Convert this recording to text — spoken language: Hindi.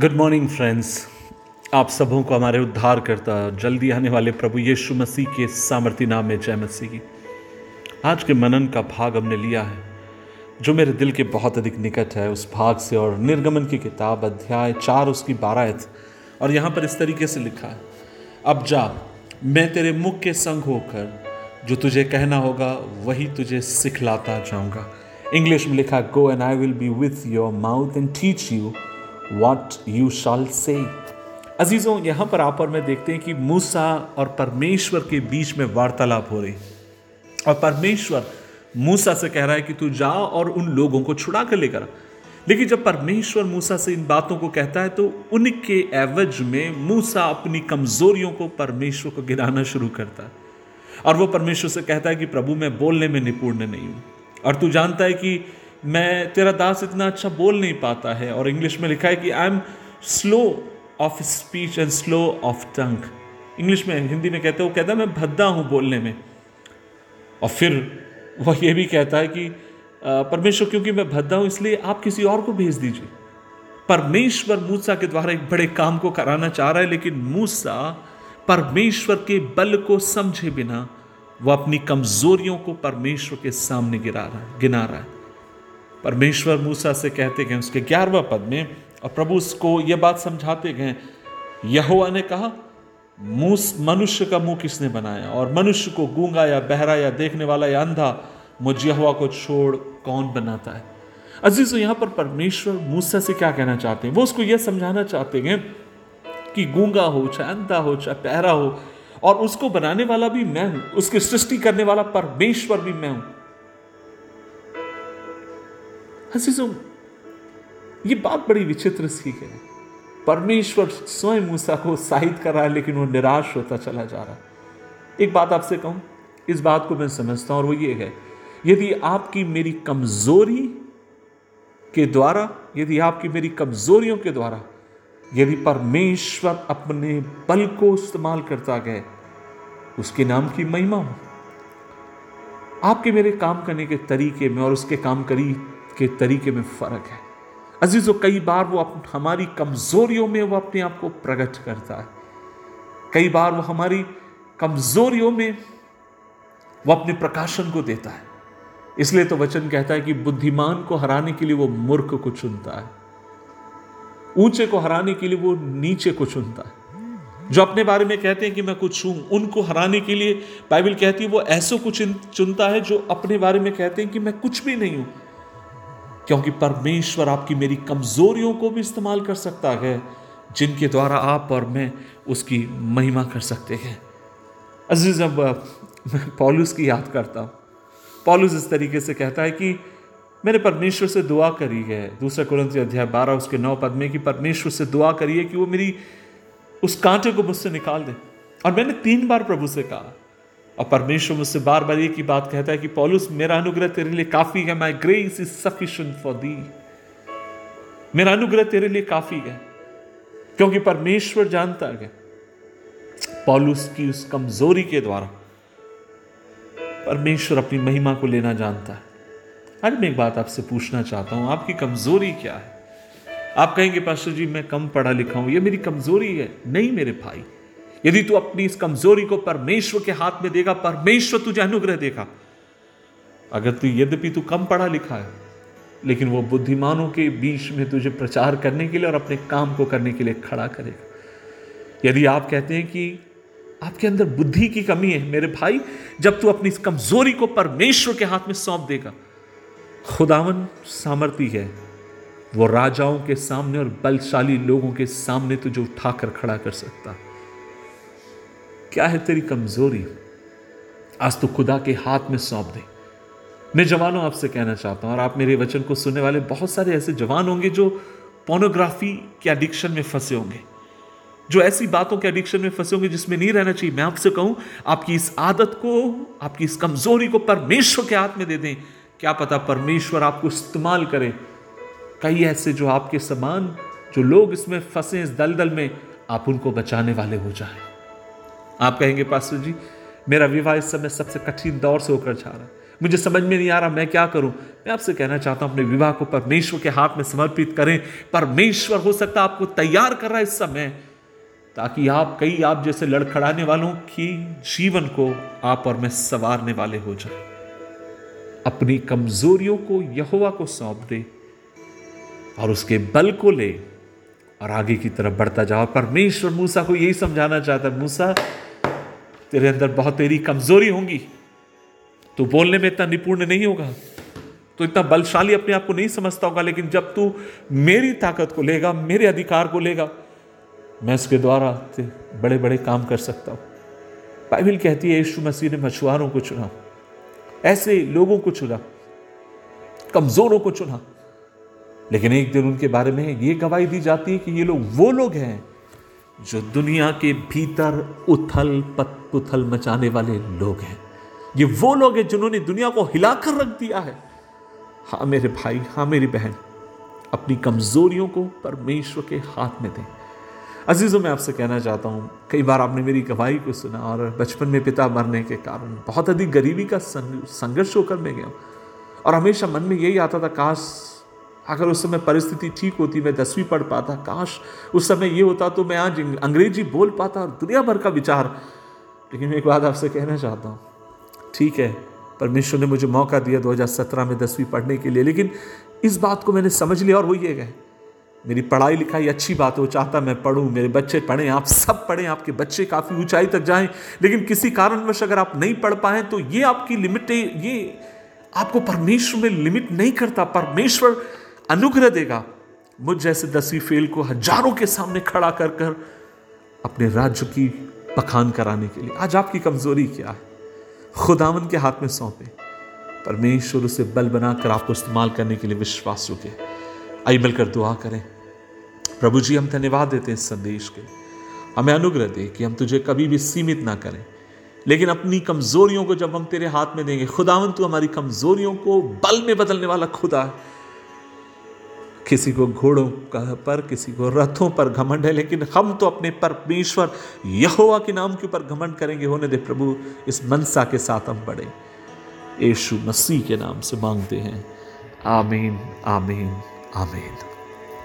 गुड मॉर्निंग फ्रेंड्स आप सबों को हमारे उद्धार करता, जल्दी आने वाले प्रभु यीशु मसीह के सामर्थ्य नाम में जय मसीह की। आज के मनन का भाग हमने लिया है, जो मेरे दिल के बहुत अधिक निकट है, उस भाग से और निर्गमन की किताब अध्याय चार, उसकी बारह, और यहाँ पर इस तरीके से लिखा है, अब जा, मैं तेरे मुख के संग होकर, जो तुझे कहना होगा, वही तुझे सिखलाता जाऊँगा। इंग्लिश में लिखा go and I will be with your mouth and teach you what you shall say अजीज़ों, यहाँ पर आप और मैं देखते हैं कि मूसा और परमेश्वर के बीच में वार्तालाप हो रही और परमेश्वर मूसा से कह रहा है कि तू जा और उन लोगों को छुड़ा कर लेकर लेकिन जब परमेश्वर मूसा से इन बातों को कहता है तो उनके एवज में मूसा अपनी कमजोरियों को परमेश्वर को गिराना शुरू करता है। और वो परमेश्वर से कहता है कि प्रभु, मैं बोलने में निपुण नहीं हूँ। और तू जानता है कि मैं, तेरा दास इतना अच्छा बोल नहीं पाता है। और इंग्लिश में लिखा है कि I am slow of speech and slow of tongue English में, हिंदी में कहते हैं, वो कहता है, मैं भद्दा हूँ बोलने में। और फिर वह ये भी कहता है कि परमेश्वर, क्योंकि मैं भद्दा हूँ, इसलिए आप किसी और को भेज दीजिए। परमेश्वर मूसा के द्वारा एक बड़े काम को कराना चाह रहा है, लेकिन मूसा परमेश्वर के बल को समझे बिना वह अपनी कमजोरियों को परमेश्वर के सामने गिरा रहा है, गिना रहा है। परमेश्वर मूसा से कहते गए उसके ग्यारहवा पद में, और प्रभु उसको यह बात समझाते गए, यहोवा ने कहा मनुष्य का मुँह किसने बनाया? और मनुष्य को गूँगा या बहरा या देखने वाला या अंधा, मुझ यहोवा को छोड़ कौन बनाता है? अज़ीज़ तो यहाँ पर परमेश्वर मूसा से क्या कहना चाहते हैं? वो उसको यह समझाना चाहते हैं कि गूँगा हो, चाहे अंधा हो, चाहे पहरा हो, और उसको बनाने वाला भी मैं हूँ, उसकी सृष्टि करने वाला परमेश्वर भी मैं हूँ। हसीसो ये बात बड़ी विचित्र सी है। परमेश्वर स्वयं मूसा को उत्साहित कर रहा है, लेकिन वो निराश होता चला जा रहा है। एक बात आपसे कहूँ, इस बात को मैं समझता हूँ, और वो ये है, यदि आपकी मेरी कमज़ोरी के द्वारा, यदि आपकी मेरी कमजोरियों के द्वारा, यदि परमेश्वर अपने बल को इस्तेमाल करता गए, उसके नाम की महिमा हो। आपके मेरे काम करने के तरीके में और उसके काम करी के तरीके में फ़र्क है। अजीजों, कई बार वो हमारी कमजोरियों में वो अपने आप को प्रकट करता है। कई बार वो हमारी कमजोरियों में वो अपने प्रकाशन को देता है। इसलिए तो वचन कहता है कि बुद्धिमान को हराने के लिए वो मूर्ख को चुनता है। ऊँचे को हराने के लिए वो नीचे को चुनता है। जो अपने बारे में कहते हैं कि मैं कुछ हूँ, उनको हराने के लिए बाइबल कहती है, वो ऐसो कुछ चुनता है जो अपने बारे में कहते हैं कि मैं कुछ भी नहीं हूँ। क्योंकि परमेश्वर आपकी मेरी कमजोरियों को भी इस्तेमाल कर सकता है, जिनके द्वारा आप और मैं उसकी महिमा कर सकते हैं। अज़ीज़, अब मैं पॉलुस की याद करता हूँ। पॉलुस इस तरीके से कहता है कि मैंने परमेश्वर से दुआ करी है। दूसरा कुरंती अध्याय बारह, उसके नौ पद में कि परमेश्वर से दुआ करिए कि वो मेरी उस कांटे को मुझसे निकाल दे। और मैंने तीन बार प्रभु से कहा और परमेश्वर मुझसे बार बार एक ही बात कहता है कि पॉलुस, मेरा अनुग्रह तेरे लिए काफ़ी है my grace is sufficient for thee मेरा अनुग्रह तेरे लिए काफ़ी है, क्योंकि परमेश्वर जानता है। पॉलुस की उस कमज़ोरी के द्वारा परमेश्वर अपनी महिमा को लेना जानता है। आज मैं एक बात आपसे पूछना चाहता हूँ, आपकी कमज़ोरी क्या है? आप कहेंगे, पास्टर जी, मैं कम पढ़ा लिखा हूँ, ये मेरी कमज़ोरी है, नहीं मेरे भाई। यदि तू अपनी इस कमज़ोरी को परमेश्वर के हाथ में देगा, परमेश्वर तुझे अनुग्रह देगा। अगर तू यद्यपि तू कम पढ़ा लिखा है, लेकिन वो बुद्धिमानों के बीच में तुझे प्रचार करने के लिए और अपने काम को करने के लिए खड़ा करेगा। यदि आप कहते हैं कि आपके अंदर बुद्धि की कमी है, मेरे भाई, जब तू अपनी इस कमज़ोरी को परमेश्वर के हाथ में सौंप देगा, खुदावन सामर्थ्य है। वो राजाओं के सामने और बलशाली लोगों के सामने तुझे उठाकर खड़ा कर सकता है। क्या है तेरी कमज़ोरी? आज तो खुदा के हाथ में सौंप दे। मैं जवानों आपसे कहना चाहता हूँ, और आप मेरे वचन को सुनने वाले बहुत सारे ऐसे जवान होंगे जो पोर्नोग्राफी के एडिक्शन में फंसे होंगे। जो ऐसी बातों के एडिक्शन में फंसे होंगे जिसमें नहीं रहना चाहिए। मैं आपसे कहूँ, आपकी इस आदत को, आपकी इस कमज़ोरी को परमेश्वर के हाथ में दे दें। क्या पता परमेश्वर आपको इस्तेमाल करे। कई ऐसे जो आपके समान, जो लोग इसमें फंसे इस दलदल में, आप उनको बचाने वाले हो जाए। आप कहेंगे, पास्टर जी, मेरा विवाह इस समय सबसे कठिन दौर से होकर जा रहा है। मुझे समझ में नहीं आ रहा मैं क्या करूँ। मैं आपसे कहना चाहता हूँ, अपने विवाह को परमेश्वर के हाथ में समर्पित करें। परमेश्वर हो सकता आपको तैयार कर रहा है इस समय, ताकि आप, कई आप जैसे लड़खड़ाने वालों की जीवन को आप और मैं संवारने वाले हो जाए। अपनी कमजोरियों को यहोवा को सौंप दे और उसके बल को ले और आगे की तरफ़ बढ़ता जाओ। परमेश्वर मूसा को यही समझाना चाहता है, मूसा तेरे अंदर बहुत तेरी कमज़ोरी होंगी। तो बोलने में इतना निपुण नहीं होगा। तो इतना बलशाली अपने आप को नहीं समझता होगा, लेकिन जब तू मेरी ताकत को लेगा, मेरे अधिकार को लेगा, मैं उसके द्वारा बड़े बड़े काम कर सकता हूँ। बाइबिल कहती है, यीशु मसीह ने मछुआरों को चुना, ऐसे लोगों को चुना, कमजोरों को चुना। लेकिन एक दिन उनके बारे में ये गवाही दी जाती है कि ये लोग वो लोग हैं जो दुनिया के भीतर उथल पुथल मचाने वाले लोग हैं। ये वो लोग हैं जिन्होंने दुनिया को हिलाकर रख दिया है। हाँ मेरे भाई हाँ मेरी बहन, अपनी कमजोरियों को परमेश्वर के हाथ में दें। अजीज़ों, मैं आपसे कहना चाहता हूँ, कई बार आपने मेरी गवाही को सुना और बचपन में पिता मरने के कारण बहुत अधिक गरीबी का संघर्ष होकर मैं गया और हमेशा मन में यही आता था, काश अगर उस समय परिस्थिति ठीक होती, मैं दसवीं पढ़ पाता। काश उस समय ये होता तो मैं आज अंग्रेज़ी बोल पाता और दुनिया भर का विचार। लेकिन मैं एक बात आपसे कहना चाहता हूँ। ठीक है, परमेश्वर ने मुझे मौका दिया 2017 में दसवीं पढ़ने के लिए, लेकिन इस बात को मैंने समझ लिया और वो ये गए मेरी पढ़ाई लिखाई अच्छी बात है चाहता मैं पढ़ूँ, मेरे बच्चे पढ़ें, आप सब पढ़ें, आपके बच्चे काफ़ी ऊंचाई तक जाएँ, लेकिन किसी कारणवश अगर आप नहीं पढ़ पाए तो ये आपकी लिमिट, ये आपको परमेश्वर में लिमिट नहीं करता। परमेश्वर अनुग्रह देगा, मुझ जैसे दसवीं फेल को हज़ारों के सामने खड़ा कर कर अपने राज्य की पखान कराने के लिए। आज आपकी कमज़ोरी क्या है? खुदावन के हाथ में सौंपे। परमेश्वर उसे बल बनाकर आपको इस्तेमाल करने के लिए विश्वास रुके आई मिलकर दुआ करें। प्रभु जी, हम धन्यवाद देते हैं इस संदेश के हमें अनुग्रह दे कि हम तुझे कभी भी सीमित ना करें। लेकिन अपनी कमजोरियों को जब हम तेरे हाथ में देंगे खुदावन तू हमारी कमजोरियों को बल में बदलने वाला खुदा है। किसी को घोड़ों पर, किसी को रथों पर घमंड है, लेकिन हम तो अपने परमेश्वर यहोवा के नाम के ऊपर घमंड करेंगे। होने दे प्रभु, इस मनसा के साथ हम बढ़े यीशु मसीह के नाम से मांगते हैं। आमीन आमीन आमीन।